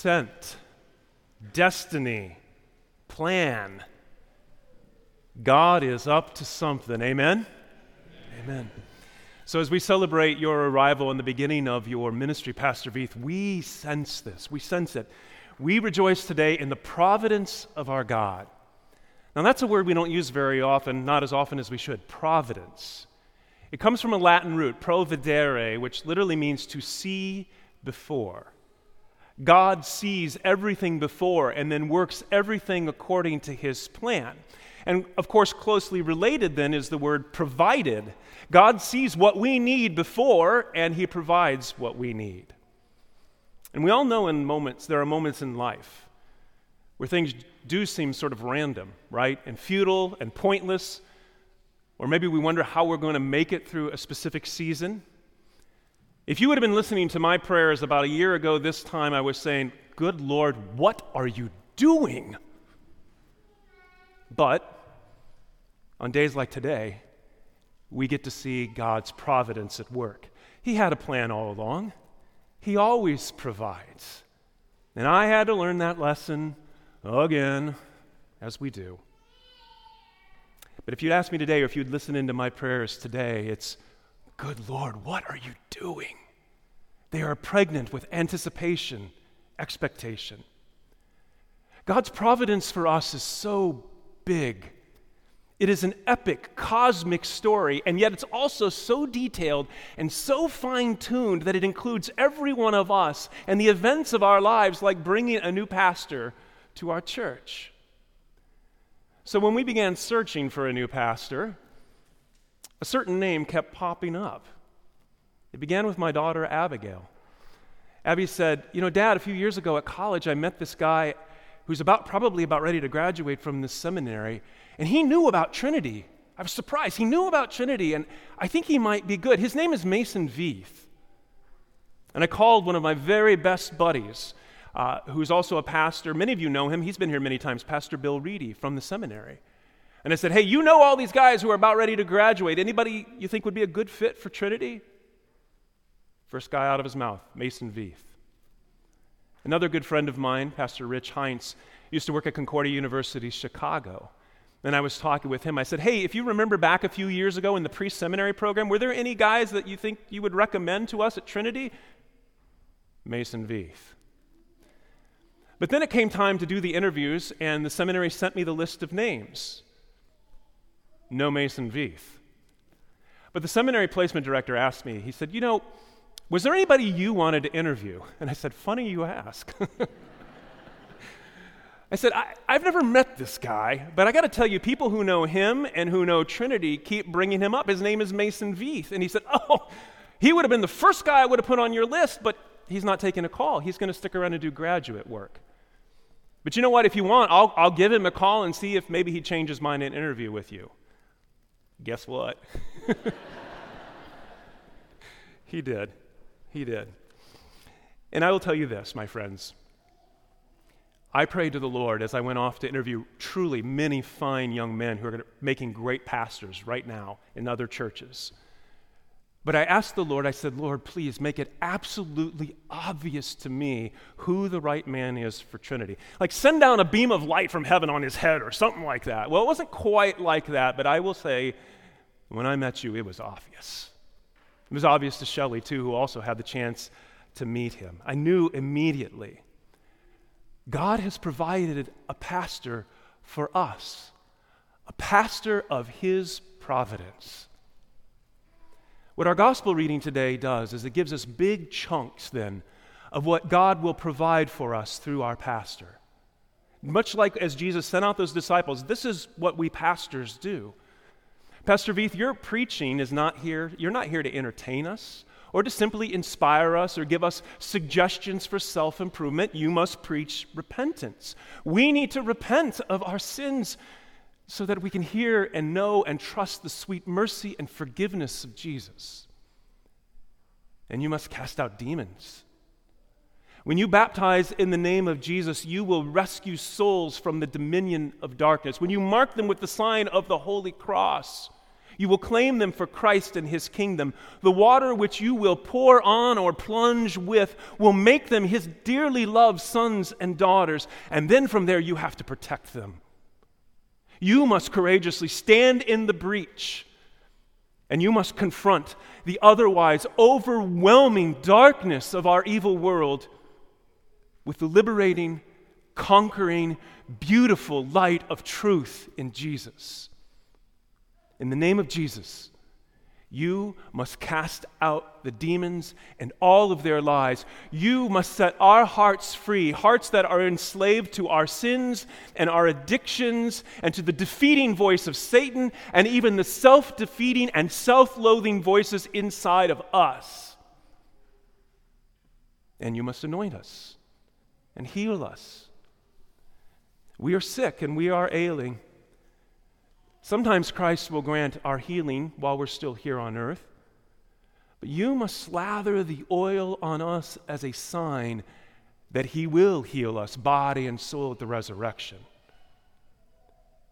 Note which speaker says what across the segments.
Speaker 1: sent, destiny, plan. God is up to something. Amen? Amen. So, as we celebrate your arrival and the beginning of your ministry, Pastor Veith, we sense this. We sense it. We rejoice today in the providence of our God. Now, that's a word we don't use very often, not as often as we should providence. It comes from a Latin root, providere, which literally means to see before. God sees everything before and then works everything according to his plan. And of course, closely related then is the word provided. God sees what we need before, and He provides what we need. And we all know in moments, there are moments in life where things do seem sort of random, right? And futile and pointless. Or maybe we wonder how we're going to make it through a specific season. If you would have been listening to my prayers about a year ago this time, I was saying, Good Lord, what are you doing? But on days like today, we get to see God's providence at work. He had a plan all along, He always provides. And I had to learn that lesson again, as we do. But if you'd ask me today, or if you'd listen into my prayers today, it's, Good Lord, what are you doing? They are pregnant with anticipation, expectation. God's providence for us is so big it is an epic, cosmic story, and yet it's also so detailed and so fine tuned that it includes every one of us and the events of our lives, like bringing a new pastor to our church. So, when we began searching for a new pastor, a certain name kept popping up. It began with my daughter, Abigail. Abby said, You know, Dad, a few years ago at college, I met this guy who's about, probably about ready to graduate from the seminary. And he knew about Trinity. I was surprised. He knew about Trinity, and I think he might be good. His name is Mason Veith. And I called one of my very best buddies, uh, who's also a pastor. Many of you know him. He's been here many times, Pastor Bill Reedy from the seminary. And I said, Hey, you know all these guys who are about ready to graduate. Anybody you think would be a good fit for Trinity? First guy out of his mouth, Mason Veith. Another good friend of mine, Pastor Rich Heinz, used to work at Concordia University, Chicago. And I was talking with him. I said, Hey, if you remember back a few years ago in the pre seminary program, were there any guys that you think you would recommend to us at Trinity? Mason Veith. But then it came time to do the interviews, and the seminary sent me the list of names. No Mason Veith. But the seminary placement director asked me, he said, You know, was there anybody you wanted to interview? And I said, Funny you ask. I said, I, have never met this guy, but I got to tell you, people who know him and who know Trinity keep bringing him up. His name is Mason Veith. And he said, Oh, he would have been the first guy I would have put on your list, but he's not taking a call. He's going to stick around and do graduate work. But you know what? If you want, I'll, I'll give him a call and see if maybe he changes mind in an interview with you. Guess what? he did. He did. And I will tell you this, my friends. I prayed to the Lord as I went off to interview truly many fine young men who are making great pastors right now in other churches. But I asked the Lord, I said, Lord, please make it absolutely obvious to me who the right man is for Trinity. Like send down a beam of light from heaven on his head or something like that. Well, it wasn't quite like that, but I will say, when I met you, it was obvious. It was obvious to Shelley, too, who also had the chance to meet him. I knew immediately God has provided a pastor for us, a pastor of his providence. What our gospel reading today does is it gives us big chunks then of what God will provide for us through our pastor. Much like as Jesus sent out those disciples, this is what we pastors do. Pastor Veith, your preaching is not here, you're not here to entertain us or to simply inspire us or give us suggestions for self improvement. You must preach repentance. We need to repent of our sins so that we can hear and know and trust the sweet mercy and forgiveness of Jesus. And you must cast out demons. When you baptize in the name of Jesus, you will rescue souls from the dominion of darkness. When you mark them with the sign of the Holy Cross, You will claim them for Christ and his kingdom. The water which you will pour on or plunge with will make them his dearly loved sons and daughters, and then from there you have to protect them. You must courageously stand in the breach, and you must confront the otherwise overwhelming darkness of our evil world with the liberating, conquering, beautiful light of truth in Jesus. In the name of Jesus, you must cast out the demons and all of their lies. You must set our hearts free, hearts that are enslaved to our sins and our addictions and to the defeating voice of Satan and even the self defeating and self loathing voices inside of us. And you must anoint us and heal us. We are sick and we are ailing. Sometimes Christ will grant our healing while we're still here on earth. But you must slather the oil on us as a sign that He will heal us, body and soul, at the resurrection.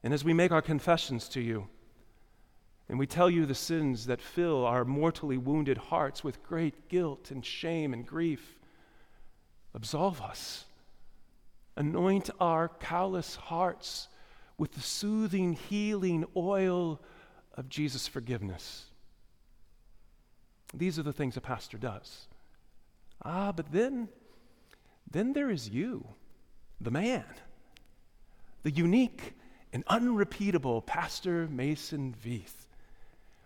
Speaker 1: And as we make our confessions to you, and we tell you the sins that fill our mortally wounded hearts with great guilt and shame and grief, absolve us. Anoint our callous hearts with the soothing, healing oil of Jesus' forgiveness. These are the things a pastor does. Ah, but then, then there is you, the man, the unique and unrepeatable Pastor Mason Veith,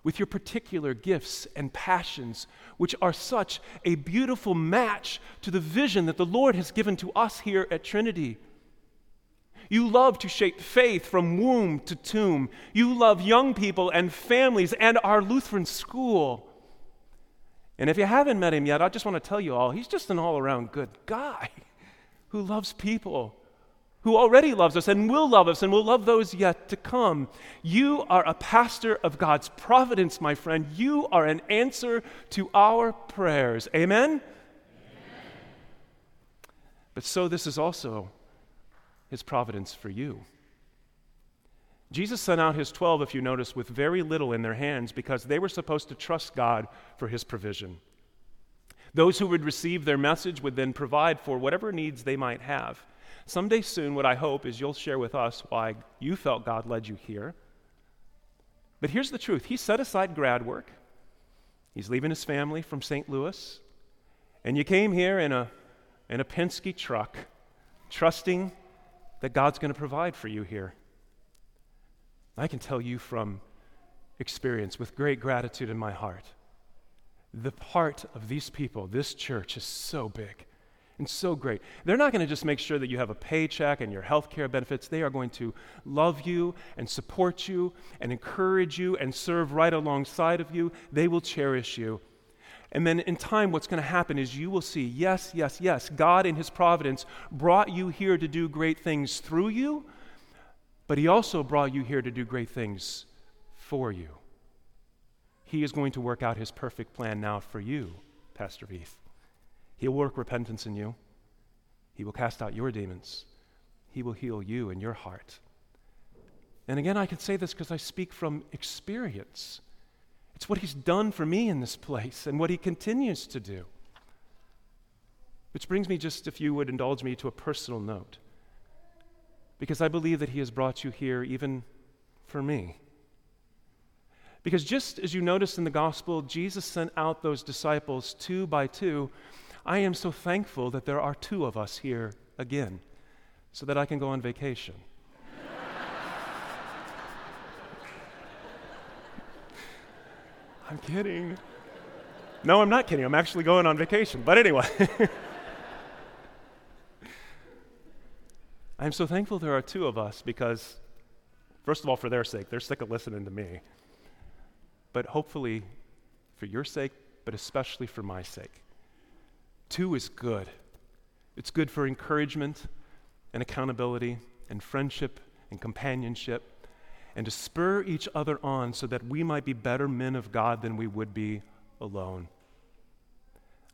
Speaker 1: with your particular gifts and passions, which are such a beautiful match to the vision that the Lord has given to us here at Trinity. You love to shape faith from womb to tomb. You love young people and families and our Lutheran school. And if you haven't met him yet, I just want to tell you all, he's just an all around good guy who loves people, who already loves us and will love us and will love those yet to come. You are a pastor of God's providence, my friend. You are an answer to our prayers. Amen? Amen. But so this is also his providence for you. Jesus sent out his 12, if you notice, with very little in their hands because they were supposed to trust God for his provision. Those who would receive their message would then provide for whatever needs they might have. Someday soon, what I hope is you'll share with us why you felt God led you here. But here's the truth He set aside grad work, he's leaving his family from St. Louis, and you came here in a, in a Penske truck, trusting that God's going to provide for you here. I can tell you from experience with great gratitude in my heart. The part of these people, this church, is so big and so great. They're not going to just make sure that you have a paycheck and your health care benefits. They are going to love you and support you and encourage you and serve right alongside of you. They will cherish you. And then in time, what's going to happen is you will see yes, yes, yes, God in His providence brought you here to do great things through you, but He also brought you here to do great things for you. He is going to work out His perfect plan now for you, Pastor Veith. He'll work repentance in you, He will cast out your demons, He will heal you in your heart. And again, I can say this because I speak from experience. It's what He's done for me in this place and what He continues to do. Which brings me just, if you would indulge me, to a personal note. Because I believe that He has brought you here even for me. Because just as you notice in the gospel, Jesus sent out those disciples two by two. I am so thankful that there are two of us here again so that I can go on vacation. I'm kidding. No, I'm not kidding. I'm actually going on vacation. But anyway. I'm so thankful there are two of us because, first of all, for their sake, they're sick of listening to me. But hopefully, for your sake, but especially for my sake. Two is good. It's good for encouragement and accountability and friendship and companionship and to spur each other on so that we might be better men of God than we would be alone.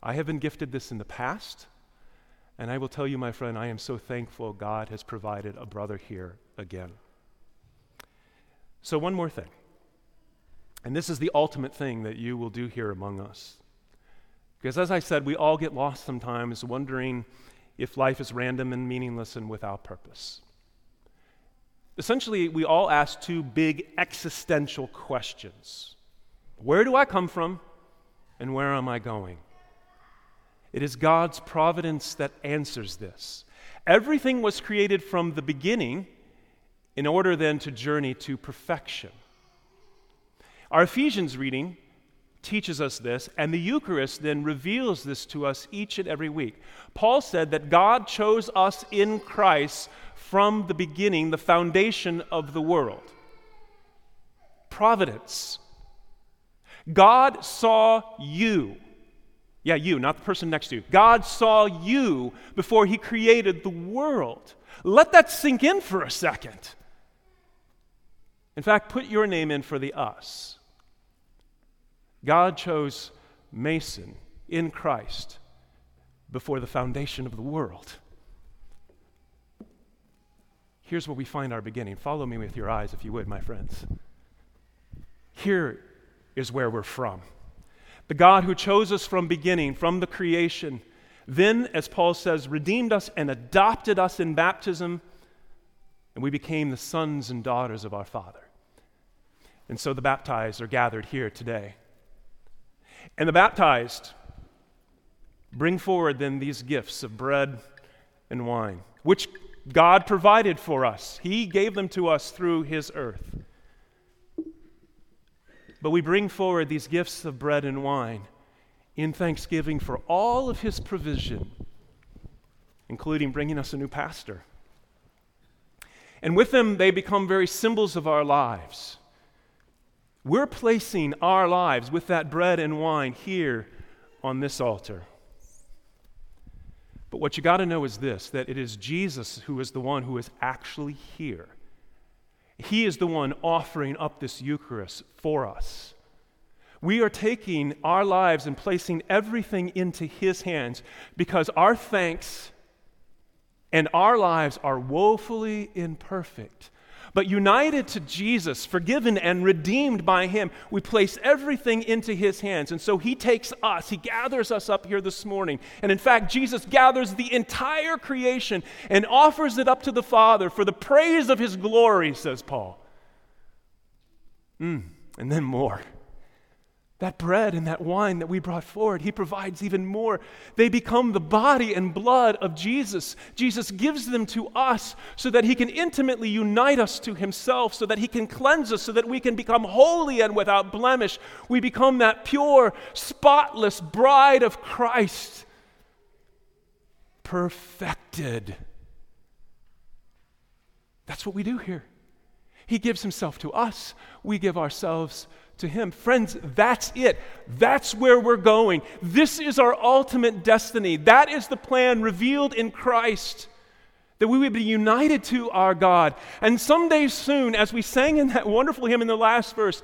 Speaker 1: I have been gifted this in the past, and I will tell you, my friend, I am so thankful God has provided a brother here again. So, one more thing. And this is the ultimate thing that you will do here among us. Because as I said, we all get lost sometimes wondering if life is random and meaningless and without purpose. Essentially, we all ask two big existential questions Where do I come from, and where am I going? It is God's providence that answers this. Everything was created from the beginning in order then to journey to perfection. Our Ephesians reading teaches us this, and the Eucharist then reveals this to us each and every week. Paul said that God chose us in Christ from the beginning, the foundation of the world. Providence. God saw you. Yeah, you, not the person next to you. God saw you before he created the world. Let that sink in for a second. In fact, put your name in for the us. God chose Mason in Christ before the foundation of the world. Here's where we find our beginning. Follow me with your eyes, if you would, my friends. Here is where we're from. The God who chose us from beginning, from the creation, then, as Paul says, redeemed us and adopted us in baptism, and we became the sons and daughters of our Father. And so the baptized are gathered here today. And the baptized bring forward then these gifts of bread and wine, which God provided for us. He gave them to us through His earth. But we bring forward these gifts of bread and wine in thanksgiving for all of His provision, including bringing us a new pastor. And with them, they become very symbols of our lives. We're placing our lives with that bread and wine here on this altar. But what you got to know is this that it is Jesus who is the one who is actually here. He is the one offering up this Eucharist for us. We are taking our lives and placing everything into His hands because our thanks and our lives are woefully imperfect. But united to Jesus, forgiven and redeemed by Him, we place everything into His hands. And so He takes us, He gathers us up here this morning. And in fact, Jesus gathers the entire creation and offers it up to the Father for the praise of His glory, says Paul. Mm, and then more. That bread and that wine that we brought forward, he provides even more. They become the body and blood of Jesus. Jesus gives them to us so that he can intimately unite us to himself, so that he can cleanse us, so that we can become holy and without blemish. We become that pure, spotless bride of Christ, perfected. That's what we do here. He gives himself to us, we give ourselves to Him. Friends, that's it. That's where we're going. This is our ultimate destiny. That is the plan revealed in Christ. That we would be united to our God. And someday soon, as we sang in that wonderful hymn in the last verse,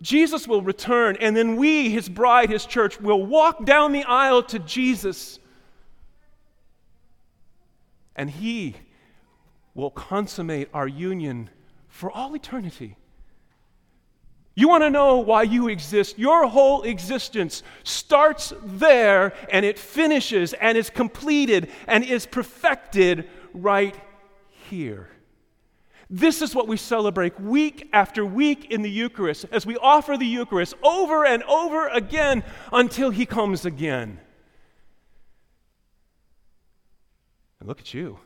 Speaker 1: Jesus will return, and then we, His bride, His church, will walk down the aisle to Jesus. And He will consummate our union for all eternity. You want to know why you exist? Your whole existence starts there and it finishes and is completed and is perfected right here. This is what we celebrate week after week in the Eucharist as we offer the Eucharist over and over again until He comes again. And look at you.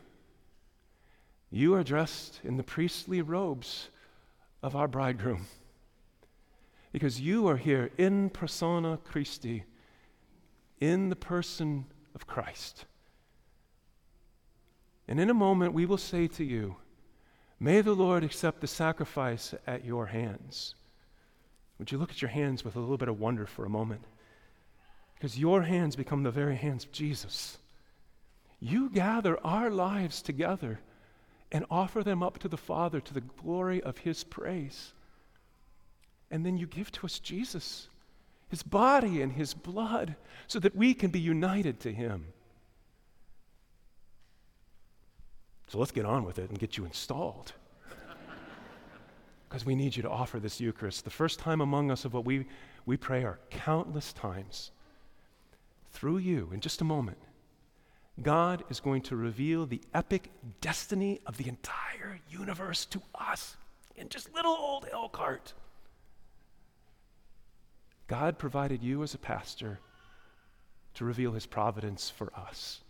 Speaker 1: You are dressed in the priestly robes of our bridegroom because you are here in persona Christi, in the person of Christ. And in a moment, we will say to you, May the Lord accept the sacrifice at your hands. Would you look at your hands with a little bit of wonder for a moment? Because your hands become the very hands of Jesus. You gather our lives together and offer them up to the Father to the glory of His praise. And then you give to us Jesus, his body and his blood, so that we can be united to him. So let's get on with it and get you installed. because we need you to offer this Eucharist. The first time among us of what we, we pray are countless times. Through you, in just a moment, God is going to reveal the epic destiny of the entire universe to us in just little old Elkhart. God provided you as a pastor to reveal his providence for us.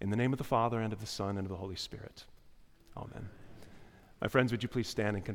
Speaker 1: In the name of the Father, and of the Son, and of the Holy Spirit. Amen. My friends, would you please stand and?